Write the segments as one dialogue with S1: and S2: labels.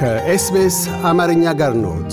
S1: ከኤስቤስ አማርኛ ጋር ኖት።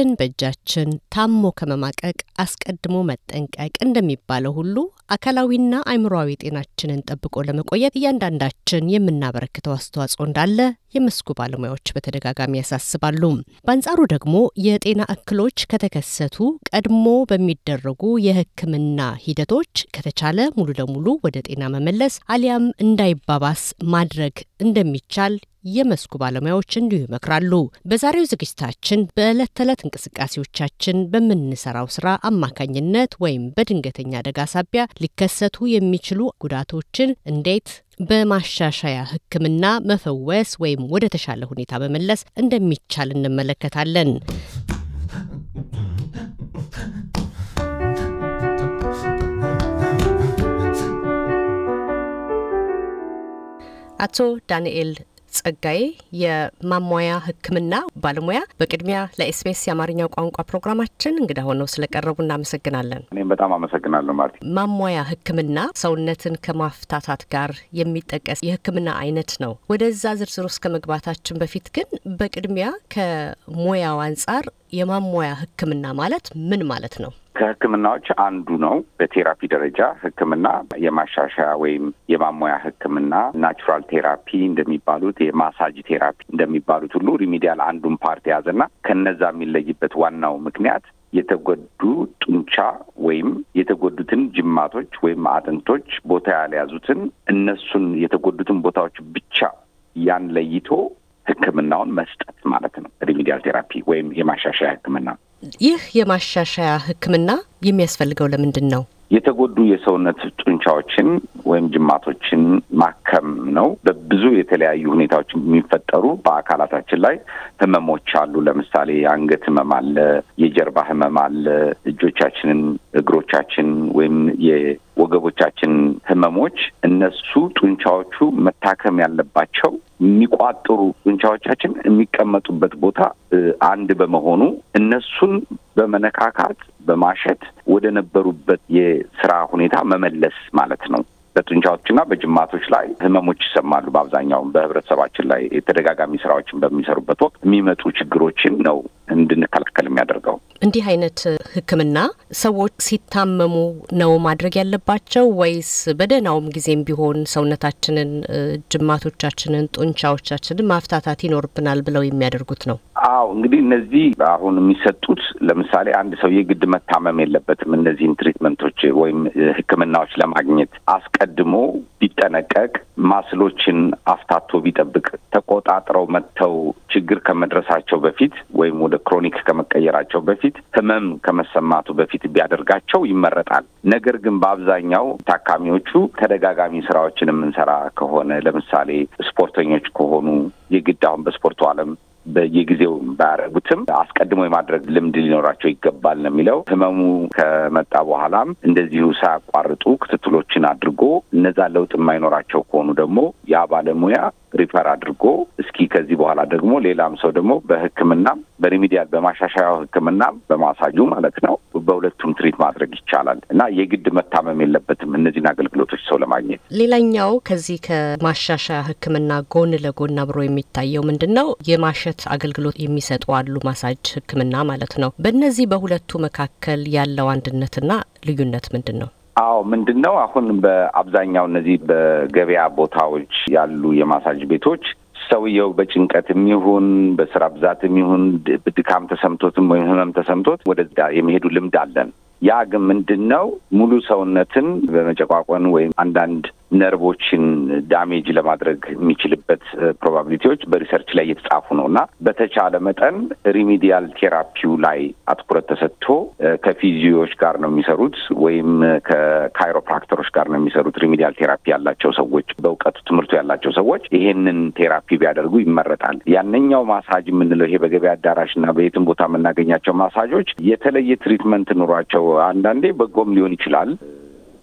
S2: ጤናችን በእጃችን ታሞ ከመማቀቅ አስቀድሞ መጠንቀቅ እንደሚባለው ሁሉ አካላዊና አእምሮአዊ ጤናችንን ጠብቆ ለመቆየት እያንዳንዳችን የምናበረክተው አስተዋጽኦ እንዳለ የመስኩ ባለሙያዎች በተደጋጋሚ ያሳስባሉ። በአንጻሩ ደግሞ የጤና እክሎች ከተከሰቱ ቀድሞ በሚደረጉ የሕክምና ሂደቶች ከተቻለ ሙሉ ለሙሉ ወደ ጤና መመለስ አሊያም እንዳይባባስ ማድረግ እንደሚቻል የመስኩ ባለሙያዎች እንዲሁ ይመክራሉ። በዛሬው ዝግጅታችን በዕለት ተዕለት እንቅስቃሴዎቻችን በምንሰራው ስራ አማካኝነት ወይም በድንገተኛ አደጋ ሳቢያ ሊከሰቱ የሚችሉ ጉዳቶችን እንዴት በማሻሻያ ሕክምና መፈወስ ወይም ወደ ተሻለ ሁኔታ መመለስ እንደሚቻል እንመለከታለን። አቶ ዳንኤል ጸጋዬ የማሟያ ህክምና ባለሙያ፣ በቅድሚያ ለኤስቢኤስ የአማርኛው ቋንቋ ፕሮግራማችን እንግዳ ሆነው ስለቀረቡ እናመሰግናለን።
S3: እኔም በጣም አመሰግናለሁ ማርቲ።
S2: ማሟያ ህክምና ሰውነትን ከማፍታታት ጋር የሚጠቀስ የህክምና አይነት ነው። ወደዛ ዝርዝር ውስጥ ከመግባታችን በፊት ግን በቅድሚያ ከሙያው አንጻር የማሟያ ህክምና ማለት ምን ማለት ነው?
S3: ከህክምናዎች አንዱ ነው። በ therapy ደረጃ ህክምና የማሻሻያ ወይም የማሟያ ህክምና natural therapy እንደሚባሉት የ massage therapy እንደሚባሉት ሁሉ remedial አንዱን part የያዘና ከነዛ የሚለይበት ዋናው ምክንያት የተጎዱ ጡንቻ ወይም የተጎዱትን ጅማቶች ወይም አጥንቶች ቦታ ያልያዙትን እነሱን የተጎዱትን ቦታዎች ብቻ ያን ለይቶ ህክምናውን መስጠት ማለት ነው። remedial therapy ወይም የማሻሻያ ህክምና።
S2: ይህ የማሻሻያ ህክምና የሚያስፈልገው ለምንድን ነው?
S3: የተጎዱ የሰውነት ጡንቻዎችን ወይም ጅማቶችን ማከም ነው። በብዙ የተለያዩ ሁኔታዎች የሚፈጠሩ በአካላታችን ላይ ህመሞች አሉ። ለምሳሌ የአንገት ህመም አለ፣ የጀርባ ህመም አለ። እጆቻችንን፣ እግሮቻችን ወይም የወገቦቻችን ህመሞች እነሱ ጡንቻዎቹ መታከም ያለባቸው የሚቋጥሩ ጡንቻዎቻችን የሚቀመጡበት ቦታ አንድ በመሆኑ እነሱን በመነካካት በማሸት ወደ ነበሩበት የስራ ሁኔታ መመለስ ማለት ነው። በጡንቻዎችና በጅማቶች ላይ ህመሞች ይሰማሉ። በአብዛኛው በህብረተሰባችን ላይ የተደጋጋሚ ስራዎችን በሚሰሩበት ወቅት የሚመጡ ችግሮችን ነው እንድንከላከል የሚያደርገው።
S2: እንዲህ አይነት ህክምና ሰዎች ሲታመሙ ነው ማድረግ ያለባቸው ወይስ በደህናውም ጊዜም ቢሆን ሰውነታችንን፣ ጅማቶቻችንን፣ ጡንቻዎቻችንን ማፍታታት ይኖርብናል ብለው የሚያደርጉት ነው?
S3: አዎ እንግዲህ እነዚህ አሁን የሚሰጡት ለምሳሌ አንድ ሰው የግድ መታመም የለበትም። እነዚህን ትሪትመንቶች ወይም ህክምናዎች ለማግኘት አስቀድሞ ቢጠነቀቅ፣ ማስሎችን አፍታቶ ቢጠብቅ፣ ተቆጣጥረው መጥተው ችግር ከመድረሳቸው በፊት ወይም ወደ chronic ከመቀየራቸው በፊት ህመም ከመሰማቱ በፊት ቢያደርጋቸው ይመረጣል። ነገር ግን በአብዛኛው ታካሚዎቹ ተደጋጋሚ ስራዎችን የምንሰራ ከሆነ ለምሳሌ ስፖርተኞች ከሆኑ የግድ አሁን በስፖርቱ ዓለም በየጊዜው ባያደረጉትም አስቀድሞ የማድረግ ልምድ ሊኖራቸው ይገባል ነው የሚለው። ህመሙ ከመጣ በኋላም እንደዚሁ ሳያቋርጡ ክትትሎችን አድርጎ እነዛ ለውጥ የማይኖራቸው ከሆኑ ደግሞ ያ ባለሙያ refer አድርጎ እስኪ ከዚህ በኋላ ደግሞ ሌላም ሰው ደግሞ በህክምናም በ remedial በማሻሻያው ህክምናም በማሳጁ ማለት ነው በሁለቱም treat ማድረግ ይቻላል እና የግድ መታመም የለበትም እነዚህን አገልግሎቶች ሰው ለማግኘት።
S2: ሌላኛው ከዚህ ከማሻሻያ ህክምና ጎን ለጎን አብሮ የሚታየው ምንድን ነው? የማሸት አገልግሎት የሚሰጡ አሉ፣ ማሳጅ ህክምና ማለት ነው። በእነዚህ በሁለቱ መካከል ያለው አንድነትና ልዩነት ምንድን ነው?
S3: አዎ ምንድን ነው አሁን በአብዛኛው እነዚህ በገበያ ቦታዎች ያሉ የማሳጅ ቤቶች ሰውየው በጭንቀት የሚሆን በስራ ብዛት የሚሆን ድካም ተሰምቶትም ወይም ህመም ተሰምቶት ወደዛ የሚሄዱ ልምድ አለን። ያ ግን ምንድን ነው ሙሉ ሰውነትን በመጨቋቆን ወይም አንዳንድ ነርቮችን damage ለማድረግ የሚችልበት probability ዎች በ research ላይ እየተጻፉ ነው እና በተቻለ መጠን remedial therapy ው ላይ አትኩረት ተሰጥቶ ከ physio ዎች ጋር ነው የሚሰሩት ወይም ከ chiropractor ኦች ጋር ነው የሚሰሩት። remedial therapy ያላቸው ሰዎች በእውቀቱ ትምህርቱ ያላቸው ሰዎች ይሄንን therapy ቢያደርጉ ይመረጣል። ያነኛው ማሳጅ የምንለው ይሄ በገበያ አዳራሽ እና በየትም ቦታ የምናገኛቸው ማሳጆች የተለየ treatment ኑሯቸው አንዳንዴ በጎም ሊሆን ይችላል።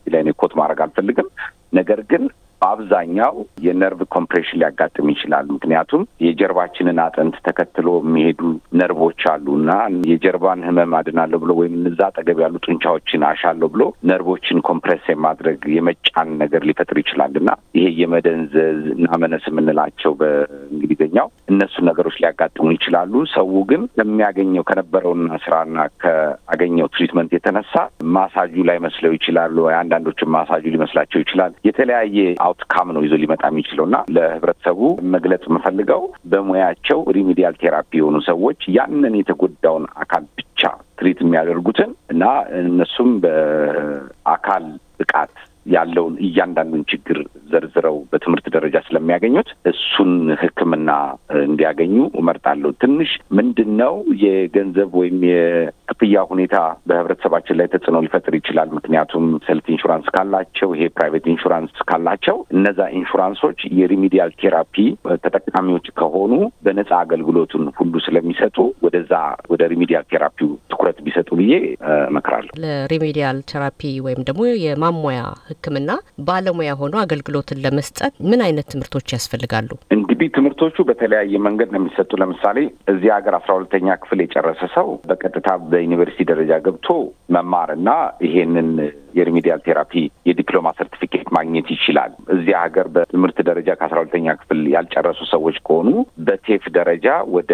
S3: ላይ quote ማድረግ አልፈልግም። ነገር ግን በአብዛኛው የነርቭ compression ሊያጋጥም ይችላል። ምክንያቱም የጀርባችንን አጥንት ተከትሎ የሚሄዱ ነርቮች አሉ እና የጀርባን ህመም አድናለሁ ብሎ ወይም እዛ አጠገብ ያሉ ጡንቻዎችን አሻለሁ ብሎ ነርቮችን compress የማድረግ የመጫን ነገር ሊፈጥር ይችላል እና ይሄ የመደንዘዝ እና numbness የምንላቸው በእንግሊዝኛው እነሱን ነገሮች ሊያጋጥሙ ይችላሉ። ሰው ግን ከሚያገኘው ከነበረውና ስራና ከአገኘው treatment የተነሳ ማሳጁ ላይ መስለው ይችላሉ። አንዳንዶችም ማሳጁ ሊመስላቸው ይችላል። የተለያየ outcome ነው ይዞ ሊመጣ የሚችለው እና ለህብረተሰቡ መግለጽ የምፈልገው በሙያቸው remedial therapy የሆኑ ሰዎች ያንን የተጎዳውን አካል ብቻ treat የሚያደርጉትን እና እነሱም በአካል ብቃት ያለውን እያንዳንዱን ችግር ዘርዝረው በትምህርት ደረጃ ስለሚያገኙት እሱን ሕክምና እንዲያገኙ እመርጣለሁ። ትንሽ ምንድን ነው የገንዘብ ወይም የክፍያ ሁኔታ በህብረተሰባችን ላይ ተጽዕኖ ሊፈጥር ይችላል። ምክንያቱም health insurance ካላቸው፣ ይሄ private insurance ካላቸው እነዛ ኢንሹራንሶች የ remedial therapy ተጠቃሚዎች ከሆኑ በነጻ አገልግሎቱን ሁሉ ስለሚሰጡ ወደዛ ወደ remedial therapy ው ትኩረት ቢሰጡ ብዬ እመክራለሁ።
S2: ለ remedial therapy ወይም ደግሞ የማሟያ ሕክምና ባለሙያ ሆኖ አገልግሎትን ለመስጠት ምን አይነት ትምህርቶች ያስፈልጋሉ?
S3: እንግዲህ ትምህርቶቹ በተለያየ መንገድ ነው የሚሰጡ። ለምሳሌ እዚህ ሀገር አስራ ሁለተኛ ክፍል የጨረሰ ሰው በቀጥታ በዩኒቨርሲቲ ደረጃ ገብቶ መማር እና ይሄንን የ remedial therapy የዲፕሎማ ሰርቲፊኬት ማግኘት ይችላል። እዚህ ሀገር በትምህርት ደረጃ ከአስራ ሁለተኛ ክፍል ያልጨረሱ ሰዎች ከሆኑ በ TAFE ደረጃ ወደ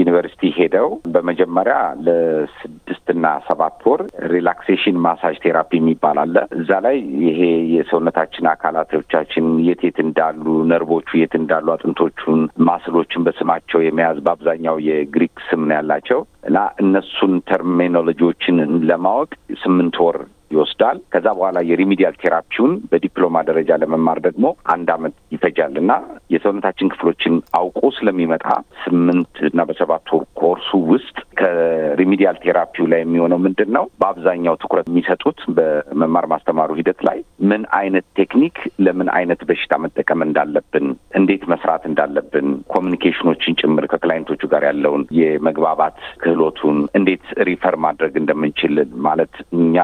S3: ዩኒቨርሲቲ ሄደው በመጀመሪያ ለስድስትና ሰባት ወር relaxation massage therapy የሚባል አለ። እዛ ላይ ይሄ የሰውነታችን አካላቶቻችን የት የት እንዳሉ ነርቮቹ የት እንዳሉ አጥንቶቹን፣ muscle ኦችን በስማቸው የመያዝ በአብዛኛው የግሪክ ስም ነው ያላቸው እና እነሱን terminology ዎችን ለማወቅ ስምንት ወር ይወስዳል። ከዛ በኋላ የ remedial therapy ውን በዲፕሎማ ደረጃ ለመማር ደግሞ አንድ አመት ይፈጃል እና የሰውነታችን ክፍሎችን አውቆ ስለሚመጣ ስምንት እና በሰባት ወር ኮርሱ ውስጥ ከ remedial therapy ው ላይ የሚሆነው ምንድን ነው? በአብዛኛው ትኩረት የሚሰጡት በመማር ማስተማሩ ሂደት ላይ ምን አይነት ቴክኒክ ለምን አይነት በሽታ መጠቀም እንዳለብን፣ እንዴት መስራት እንዳለብን፣ communication ኦችን ጭምር ከ client ኦቹ ጋር ያለውን የመግባባት ክህሎቱን እንዴት refer ማድረግ እንደምንችል ማለት እኛ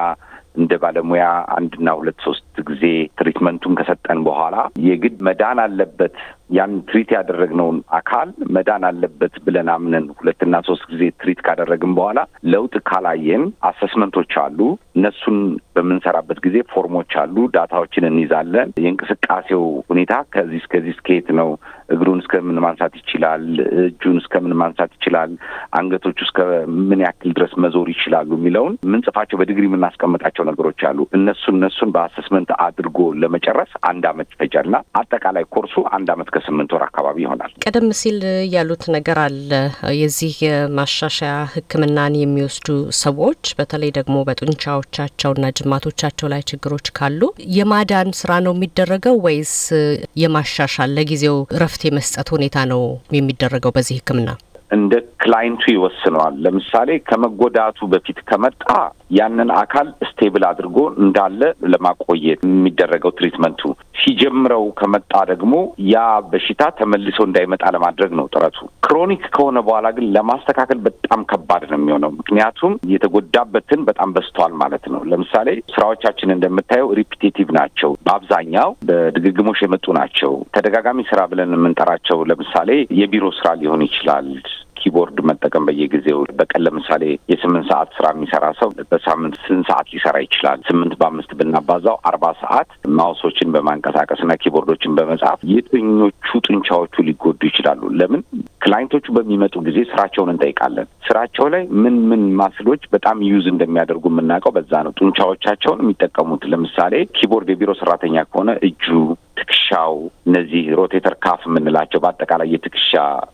S3: እንደ ባለሙያ አንድና ሁለት ሶስት ጊዜ treatment ኡን ከሰጠን በኋላ የግድ መዳን አለበት ያን treat ያደረግነውን አካል መዳን አለበት ብለን አምነን ሁለትና ሶስት ጊዜ treat ካደረግን በኋላ ለውጥ ካላየን assessment ኦች አሉ። እነሱን በምንሰራበት ጊዜ form ኦች አሉ። data ዎችን እንይዛለን። የእንቅስቃሴው ሁኔታ ከዚህ እስከዚህ እስከየት ነው፣ እግሩን እስከምን ማንሳት ይችላል፣ እጁን እስከምን ማንሳት ይችላል፣ አንገቶቹ እስከ ምን ያክል ድረስ መዞር ይችላሉ የሚለውን የምንጽፋቸው በዲግሪ የምናስቀምጣቸው ነገሮች አሉ። እነሱ እነሱን በአሰስመንት አድርጎ ለመጨረስ አንድ አመት ይፈጃል እና አጠቃላይ ኮርሱ አንድ አመት ከስምንት ወር አካባቢ ይሆናል።
S2: ቀደም ሲል ያሉት ነገር አለ። የዚህ የማሻሻያ ሕክምናን የሚወስዱ ሰዎች በተለይ ደግሞ በጡንቻዎቻቸውና ጅማቶቻቸው ላይ ችግሮች ካሉ የማዳን ስራ ነው የሚደረገው ወይስ የማሻሻል ለጊዜው እረፍት የመስጠት ሁኔታ ነው የሚደረገው በዚህ ሕክምና?
S3: እንደ client ኡ ይወስነዋል። ለምሳሌ ከመጎዳቱ በፊት ከመጣ ያንን አካል stable አድርጎ እንዳለ ለማቆየት የሚደረገው treatment ኡ ሲጀምረው ከመጣ ደግሞ ያ በሽታ ተመልሶ እንዳይመጣ ለማድረግ ነው ጥረቱ። chronic ከሆነ በኋላ ግን ለማስተካከል በጣም ከባድ ነው የሚሆነው። ምክንያቱም የተጎዳበትን በጣም በዝቷል ማለት ነው። ለምሳሌ ስራዎቻችን እንደምታየው repetitive ናቸው። በአብዛኛው በድግግሞሽ የመጡ ናቸው። ተደጋጋሚ ስራ ብለን የምንጠራቸው ለምሳሌ የቢሮ ስራ ሊሆን ይችላል። keyboard መጠቀም በየጊዜው በቀን ለምሳሌ የስምንት ሰዓት ስራ የሚሰራ ሰው በሳምንት ስንት ሰዓት ሊሰራ ይችላል? ስምንት በአምስት ብናባዛው አርባ ሰዓት mouse ኦችን በማንቀሳቀስ እና keyboard ኦችን በመጻፍ የትኞቹ ጡንቻዎቹ ሊጎዱ ይችላሉ? ለምን client ኦቹ በሚመጡ ጊዜ ስራቸውን እንጠይቃለን። ስራቸው ላይ ምን ምን muscle ኦች በጣም use እንደሚያደርጉ የምናውቀው በዛ ነው። ጡንቻዎቻቸውን የሚጠቀሙት ለምሳሌ keyboard የቢሮ ሰራተኛ ከሆነ እጁ ትከሻው እነዚህ rotator cuff የምንላቸው በአጠቃላይ የትከሻ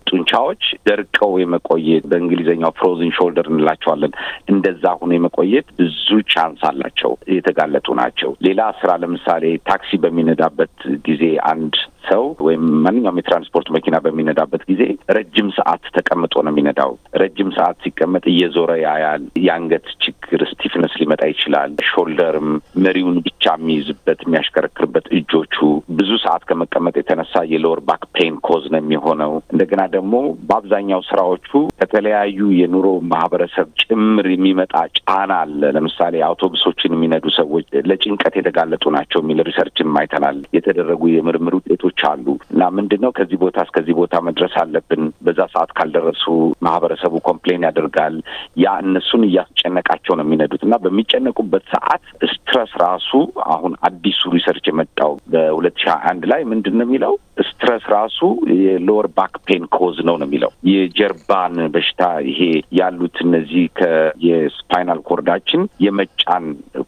S3: ጡንቻዎች ደርቀው የመቆየት በእንግሊዝኛው frozen shoulder እንላቸዋለን። እንደዛ ሆኖ የመቆየት ብዙ chance አላቸው፣ የተጋለጡ ናቸው። ሌላ ስራ ለምሳሌ ታክሲ በሚነዳበት ጊዜ አንድ ሰው ወይም ማንኛውም የትራንስፖርት መኪና በሚነዳበት ጊዜ ረጅም ሰዓት ተቀምጦ ነው የሚነዳው። ረጅም ሰዓት ሲቀመጥ እየዞረ ያያል። የአንገት ችግር stiffness ሊመጣ ይችላል። shoulder ም መሪውን ብቻ የሚይዝበት የሚያሽከረክርበት እጆቹ ብዙ ሰዓት ከመቀመጥ የተነሳ የ lower back pain cause ነው የሚሆነው። እንደገና ደግሞ በአብዛኛው ስራዎቹ ከተለያዩ የኑሮ ማህበረሰብ ጭምር የሚመጣ ጫና አለ። ለምሳሌ አውቶቡሶችን የሚነዱ ሰዎች ለጭንቀት የተጋለጡ ናቸው የሚል research ንም አይተናል። የተደረጉ የምርምር ውጤቶች አሉ እና ምንድን ነው ከዚህ ቦታ እስከዚህ ቦታ መድረስ አለብን፣ በዛ ሰዓት ካልደረሱ ማህበረሰቡ complain ያደርጋል። ያ እነሱን እያስጨነቃቸው ነው የሚነዱት እና በሚጨነቁበት ሰዓት stress ራሱ አሁን አዲሱ research የመጣው በሁለት ሺህ አንድ ላይ ምንድን ነው የሚለው? stress ራሱ የ lower back pain cause ነው ነው የሚለው። የጀርባን በሽታ ይሄ ያሉት እነዚህ ከየ spinal cord ኣችን የመጫን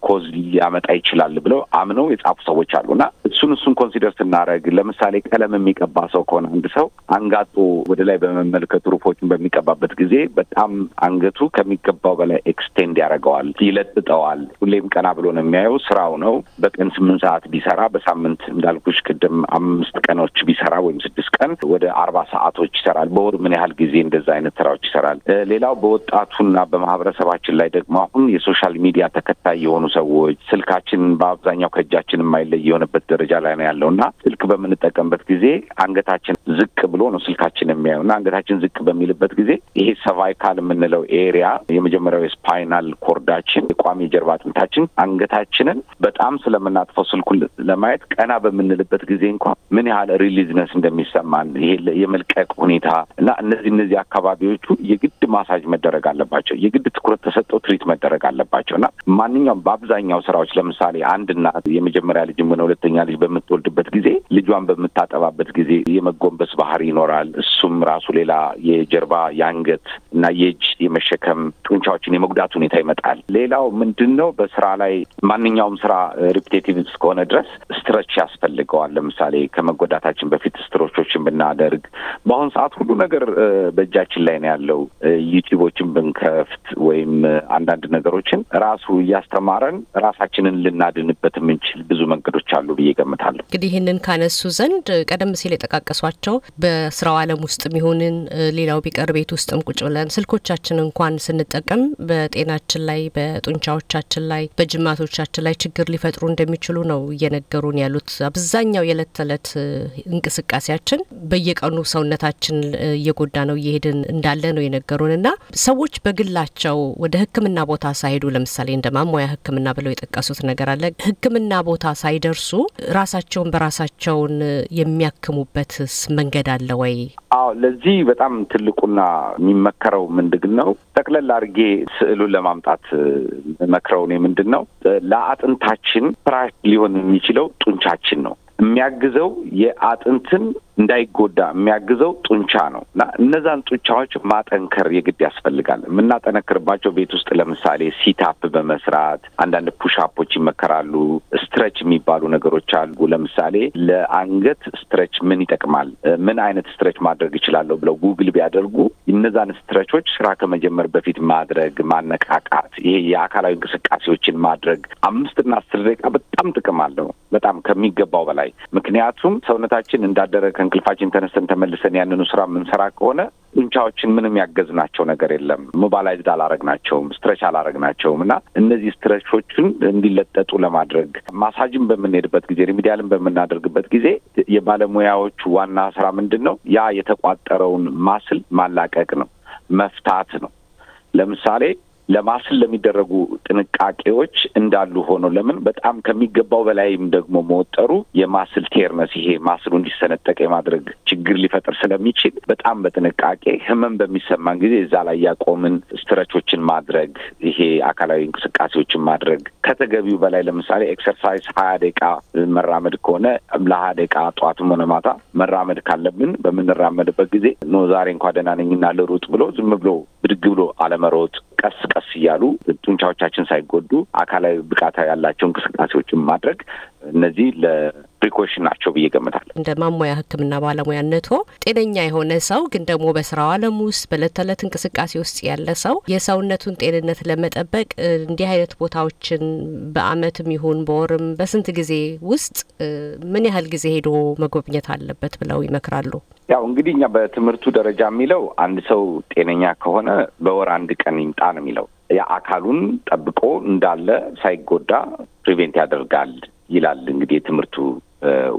S3: cause ሊያመጣ ይችላል ብለው አምነው የጻፉ ሰዎች አሉ እና እሱን እሱን consider ስናደርግ ለምሳሌ ቀለም የሚቀባ ሰው ከሆነ አንድ ሰው አንጋጦ ወደ ላይ በመመልከት roof ኦችን በሚቀባበት ጊዜ በጣም አንገቱ ከሚገባው በላይ extend ያደርገዋል፣ ይለጥጠዋል። ሁሌም ቀና ብሎ ነው የሚያየው። ስራው ነው። በቀን ስምንት ሰዓት ቢሰራ በሳምንት እንዳልኩሽ ቅድም አምስት ቀኖች ቢሰራ ወይም ስድስት ቀን ወደ አርባ ሰዓቶች ይሰራል። በወር ምን ያህል ጊዜ እንደዛ አይነት ስራዎች ይሰራል? ሌላው በወጣቱና በማህበረሰባችን ላይ ደግሞ አሁን የ social media ተከታይ የሆኑ ሰዎች ስልካችን በአብዛኛው ከእጃችን የማይለይ የሆነበት ደረጃ ላይ ነው ያለው እና ስልክ በምንጠቀምበት ጊዜ አንገታችን ዝቅ ብሎ ነው ስልካችን የሚያየው እና አንገታችን ዝቅ በሚልበት ጊዜ ይሄ cervical የምንለው area የመጀመሪያው የ spinal cord ኣችን የቋሚ የጀርባ አጥንታችን አንገታችንን በጣም ስለምናጥፈው ስልኩን ለማየት ቀና በምንልበት ጊዜ እንኳ ምን ያህል release ነስ እንደሚሰማን ይሄ የመልቀቅ ሁኔታ እና እነዚህ እነዚህ አካባቢዎቹ የግድ ማሳጅ መደረግ አለባቸው። የግድ ትኩረት ተሰጠው treat መደረግ አለባቸው እና ማንኛውም በአብዛኛው ስራዎች ለምሳሌ አንድ እናት የመጀመሪያ ልጅም ሆነ ሁለተኛ ልጅ በምትወልድበት ጊዜ ልጇን በምታጠባበት ጊዜ የመጎንበስ ባህሪ ይኖራል። እሱም ራሱ ሌላ የጀርባ የአንገት እና የእጅ የመሸከም ጡንቻዎችን የመጉዳት ሁኔታ ይመጣል። ሌላው ምንድን ነው በስራ ላይ ማንኛውም ስራ repetitive እስከሆነ ድረስ stretch ያስፈልገዋል። ለምሳሌ ከመጎዳታችን በፊት stretch ኦችን ብናደርግ በአሁን ሰዓት ሁሉ ነገር በእጃችን ላይ ነው ያለው። YouTube ኦችን ብንከፍት ወይም አንዳንድ ነገሮችን ራሱ እያስተማረን ራሳችንን ልናድንበት የምንችል ብዙ መንገዶች አሉ ብዬ ገምታለሁ።
S2: እንግዲህ ይህንን ካነሱ ዘንድ ቀደም ሲል የጠቃቀሷቸው በስራው ዓለም ውስጥ የሚሆንን ሌላው ቢቀር ቤት ውስጥም ቁጭ ብለን ስልኮቻችን እንኳን ስንጠቀም በጤናችን ላይ፣ በጡንቻዎቻችን ላይ፣ በጅማቶቻችን ላይ ችግር ሊፈጥሩ እንደሚችሉ ነው እየነገሩን ያሉት። አብዛኛው የዕለት ተዕለት እንቅስቃሴያችን በየቀኑ ሰውነታችን እየጎዳ ነው እየሄድን እንዳለ ነው የነገሩን እና ሰዎች በግላቸው ወደ ሕክምና ቦታ ሳይሄዱ ለምሳሌ እንደ ማሟያ ሕክምና ብለው የጠቀሱት ነገር አለ። ሕክምና ቦታ ሳይደርሱ ራሳቸውን በራሳቸውን የሚያክሙበትስ መንገድ አለ ወይ?
S3: አዎ፣ ለዚህ በጣም ትልቁና የሚመከረው ምንድን ነው? ጠቅለል አድርጌ ስዕሉን ለማምጣት መክረው እኔ ምንድን ነው ለአጥንታችን ፍራሽ ሊሆን የሚችለው ጡንቻችን ነው። የሚያግዘው የአጥንትን እንዳይጎዳ የሚያግዘው ጡንቻ ነው እና እነዛን ጡንቻዎች ማጠንከር የግድ ያስፈልጋል። የምናጠነክርባቸው ቤት ውስጥ ለምሳሌ sit-up በመስራት አንዳንድ push-up ኦች ይመከራሉ። stretch የሚባሉ ነገሮች አሉ። ለምሳሌ ለአንገት stretch ምን ይጠቅማል፣ ምን አይነት stretch ማድረግ ይችላለሁ ብለው ጉግል ቢያደርጉ እነዛን ስትረቾች ስራ ከመጀመር በፊት ማድረግ፣ ማነቃቃት፣ ይሄ የአካላዊ እንቅስቃሴዎችን ማድረግ አምስትና አስር ደቂቃ በጣም ጥቅም አለው በጣም ከሚገባው በላይ ምክንያቱም ሰውነታችን እንዳደረ ከእንቅልፋችን ተነስተን ተመልሰን ያንኑ ስራ የምንሰራ ከሆነ ጡንቻዎችን ምንም ያገዝናቸው ነገር የለም። mobilized አላረግናቸውም፣ stretch አላረግናቸውም እና እነዚህ stretch ኦችን እንዲለጠጡ ለማድረግ ማሳጅን በምንሄድበት ጊዜ remedial ን በምናደርግበት ጊዜ የባለሙያዎቹ ዋና ስራ ምንድን ነው? ያ የተቋጠረውን muscle ማላቀቅ ነው፣ መፍታት ነው። ለምሳሌ ለ muscle ለሚደረጉ ጥንቃቄዎች እንዳሉ ሆኖ ለምን በጣም ከሚገባው በላይም ደግሞ መወጠሩ የ muscle ቴርነስ ይሄ muscle ኡ እንዲሰነጠቅ የማድረግ ችግር ሊፈጥር ስለሚችል በጣም በጥንቃቄ ህመም በሚሰማን ጊዜ እዛ ላይ ያቆምን stretch ኦችን ማድረግ ይሄ አካላዊ እንቅስቃሴዎችን ማድረግ። ከተገቢው በላይ ለምሳሌ exercise ሀያ ደቂቃ መራመድ ከሆነ ለሀያ ደቂቃ ጠዋትም ሆነ ማታ መራመድ ካለብን በምንራመድበት ጊዜ no ዛሬ እንኳ ደህና ነኝና ልሩጥ ብሎ ዝም ብሎ ብድግ ብሎ አለመሮጥ ቀስ ቀስ እያሉ ጡንቻዎቻችን ሳይጎዱ አካላዊ ብቃታ ያላቸው እንቅስቃሴዎችን ማድረግ እነዚህ ለፕሪኮሽን ናቸው ብዬ ገምታለሁ።
S2: እንደ ማሟያ ሕክምና ባለሙያነቶ ጤነኛ የሆነ ሰው ግን ደግሞ በስራው ዓለም ውስጥ በእለት ተዕለት እንቅስቃሴ ውስጥ ያለ ሰው የሰውነቱን ጤንነት ለመጠበቅ እንዲህ አይነት ቦታዎችን በአመትም ይሁን በወርም በስንት ጊዜ ውስጥ ምን ያህል ጊዜ ሄዶ መጎብኘት አለበት ብለው ይመክራሉ?
S3: ያው እንግዲህ እኛ በትምህርቱ ደረጃ የሚለው አንድ ሰው ጤነኛ ከሆነ በወር አንድ ቀን ይምጣ ነው የሚለው። ያ አካሉን ጠብቆ እንዳለ ሳይጎዳ ፕሪቬንት ያደርጋል ይላል እንግዲህ የትምህርቱ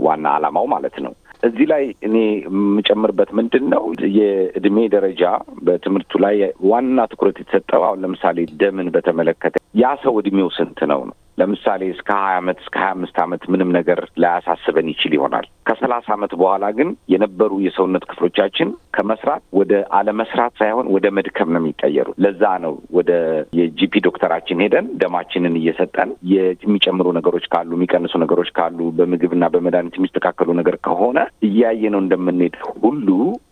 S3: ዋና ዓላማው ማለት ነው። እዚህ ላይ እኔ የምጨምርበት ምንድን ነው የእድሜ ደረጃ በትምህርቱ ላይ ዋና ትኩረት የተሰጠው አሁን ለምሳሌ ደምን በተመለከተ ያ ሰው እድሜው ስንት ነው ነው ለምሳሌ እስከ ሀያ አመት እስከ ሀያ አምስት አመት ምንም ነገር ላያሳስበን ይችል ይሆናል። ከሰላሳ አመት በኋላ ግን የነበሩ የሰውነት ክፍሎቻችን ከመስራት ወደ አለመስራት ሳይሆን ወደ መድከም ነው የሚቀየሩ። ለዛ ነው ወደ የጂፒ ዶክተራችን ሄደን ደማችንን እየሰጠን የሚጨምሩ ነገሮች ካሉ የሚቀንሱ ነገሮች ካሉ በምግብና በመድኃኒት የሚስተካከሉ ነገር ከሆነ እያየ ነው እንደምንሄድ ሁሉ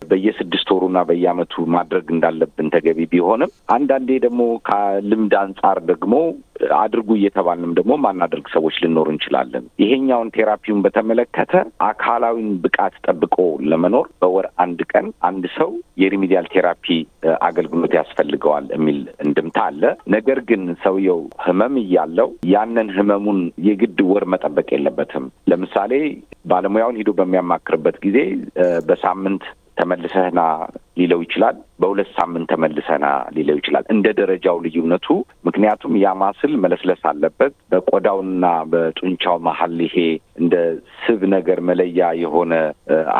S3: በየስድስት ወሩና በየአመቱ ማድረግ እንዳለብን ተገቢ ቢሆንም አንዳንዴ ደግሞ ከልምድ አንጻር ደግሞ አድርጉ እየተባልንም ደግሞ ማናደርግ ሰዎች ልኖሩ እንችላለን። ይሄኛውን ቴራፒውን በተመለከተ አካላዊን ብቃት ጠብቆ ለመኖር በወር አንድ ቀን አንድ ሰው የሪሚዲያል ቴራፒ አገልግሎት ያስፈልገዋል የሚል እንድምታ አለ። ነገር ግን ሰውየው ህመም እያለው ያንን ህመሙን የግድ ወር መጠበቅ የለበትም። ለምሳሌ ባለሙያውን ሂዶ በሚያማክርበት ጊዜ በሳምንት ተመልሰህና ሊለው ይችላል። በሁለት ሳምንት ተመልሰና ሊለው ይችላል። እንደ ደረጃው ልዩነቱ። ምክንያቱም ያ ማስል መለስለስ አለበት። በቆዳውና በጡንቻው መሀል ይሄ እንደ ስብ ነገር መለያ የሆነ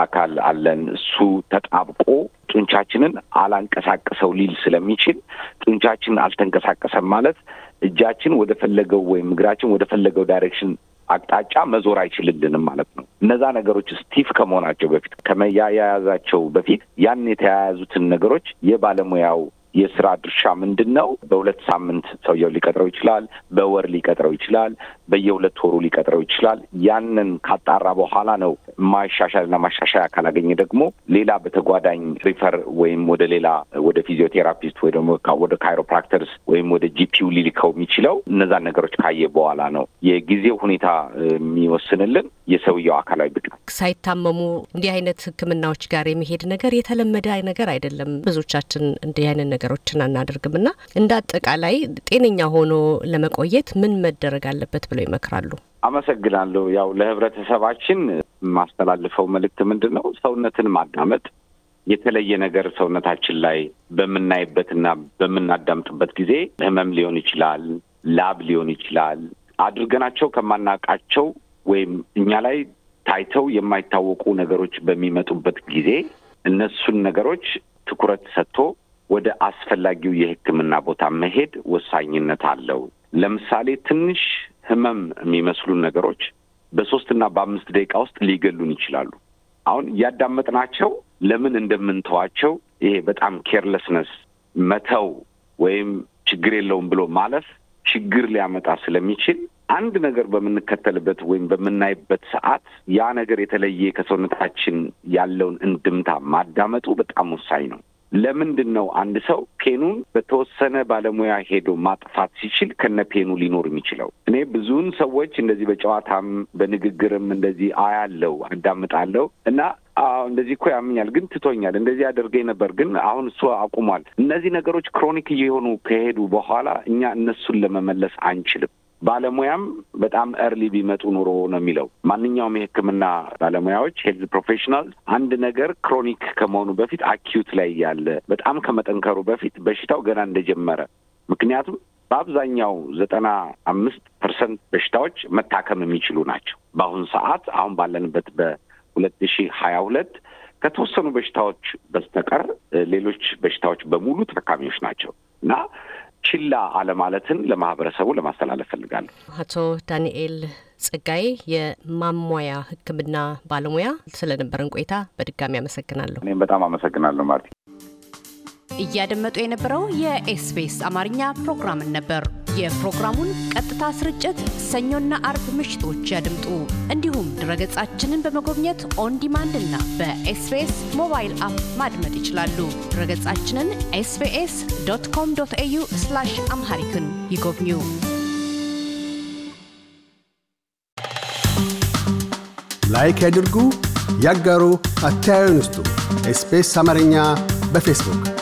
S3: አካል አለን። እሱ ተጣብቆ ጡንቻችንን አላንቀሳቅሰው ሊል ስለሚችል ጡንቻችን አልተንቀሳቀሰም ማለት እጃችን ወደ ፈለገው ወይም እግራችን ወደ ፈለገው direction አቅጣጫ መዞር አይችልልንም ማለት ነው። እነዛ ነገሮች stiff ከመሆናቸው በፊት ከመያያዛቸው በፊት ያን የተያያዙትን ነገሮች የባለሙያው የስራ ድርሻ ምንድን ነው? በሁለት ሳምንት ሰውየው ሊቀጥረው ይችላል። በወር ሊቀጥረው ይችላል። በየሁለት ወሩ ሊቀጥረው ይችላል። ያንን ካጣራ በኋላ ነው ማሻሻልና ማሻሻያ ካላገኘ ደግሞ ሌላ በተጓዳኝ refer ወይም ወደ ሌላ ወደ physiotherapist ወይ ደግሞ ወደ chiropractors ወይም ወደ GP ው ሊልከው የሚችለው እነዛን ነገሮች ካየ በኋላ ነው። የጊዜው ሁኔታ የሚወስንልን የሰውየው አካላዊ ብቃት።
S2: ሳይታመሙ እንዲህ አይነት ሕክምናዎች ጋር የመሄድ ነገር የተለመደ ነገር አይደለም። ብዙዎቻችን እንዲህ አይነት ነገሮችን አናደርግም እና እንደ አጠቃላይ ጤነኛ ሆኖ ለመቆየት ምን መደረግ አለበት ብለው ይመክራሉ?
S3: አመሰግናለሁ። ያው ለህብረተሰባችን የማስተላልፈው መልእክት ምንድን ነው? ሰውነትን ማዳመጥ የተለየ ነገር ሰውነታችን ላይ በምናይበትና በምናዳምጥበት ጊዜ ህመም ሊሆን ይችላል፣ ላብ ሊሆን ይችላል። አድርገናቸው ከማናውቃቸው ወይም እኛ ላይ ታይተው የማይታወቁ ነገሮች በሚመጡበት ጊዜ እነሱን ነገሮች ትኩረት ሰጥቶ ወደ አስፈላጊው የህክምና ቦታ መሄድ ወሳኝነት አለው። ለምሳሌ ትንሽ ህመም የሚመስሉን ነገሮች በሶስትና በአምስት ደቂቃ ውስጥ ሊገሉን ይችላሉ። አሁን እያዳመጥናቸው ለምን እንደምንተዋቸው ይሄ በጣም ኬርለስነስ መተው ወይም ችግር የለውም ብሎ ማለፍ ችግር ሊያመጣ ስለሚችል አንድ ነገር በምንከተልበት ወይም በምናይበት ሰዓት ያ ነገር የተለየ ከሰውነታችን ያለውን እንድምታ ማዳመጡ በጣም ወሳኝ ነው። ለምንድን ነው አንድ ሰው pain ኑን በተወሰነ ባለሙያ ሄዶ ማጥፋት ሲችል ከነ pain ኑ ሊኖር የሚችለው? እኔ ብዙውን ሰዎች እንደዚህ በጨዋታም በንግግርም እንደዚህ አያለሁ አዳምጣለሁ እና አዎ እንደዚህ እኮ ያምኛል፣ ግን ትቶኛል፣ እንደዚህ አደርገኝ ነበር፣ ግን አሁን እሱ አቁሟል። እነዚህ ነገሮች chronic እየሆኑ ከሄዱ በኋላ እኛ እነሱን ለመመለስ አንችልም። ባለሙያም በጣም early ቢመጡ ኑሮ ነው የሚለው። ማንኛውም የሕክምና ባለሙያዎች health professional አንድ ነገር chronic ከመሆኑ በፊት acute ላይ ያለ በጣም ከመጠንከሩ በፊት በሽታው ገና እንደጀመረ ምክንያቱም በአብዛኛው ዘጠና አምስት percent በሽታዎች መታከም የሚችሉ ናቸው። በአሁኑ ሰዓት አሁን ባለንበት በሁለት ሺህ ሀያ ሁለት ከተወሰኑ በሽታዎች በስተቀር ሌሎች በሽታዎች በሙሉ ታካሚዎች ናቸው እና ችላ አለማለትን ለማህበረሰቡ ለማስተላለፍ ፈልጋለሁ።
S2: አቶ ዳንኤል ጸጋዬ የማሟያ ሕክምና ባለሙያ ስለነበረን ቆይታ በድጋሚ አመሰግናለሁ።
S3: እኔም በጣም አመሰግናለሁ ማርቲ።
S2: እያደመጡ የነበረው የ SBS አማርኛ ፕሮግራምን ነበር። የፕሮግራሙን ቀጥታ ስርጭት ሰኞና አርብ ምሽቶች ያድምጡ። እንዲሁም ድረገጻችንን በመጎብኘት on demand እና በ SBS mobile app ማድመጥ ይችላሉ። ድረገጻችንን SBS dot com dot au Amharic ን ይጎብኙ።
S1: like ያድርጉ፣ ያጋሩ፣ አስተያየትዎን ይስጡ። SBS አማርኛ በፌስቡክ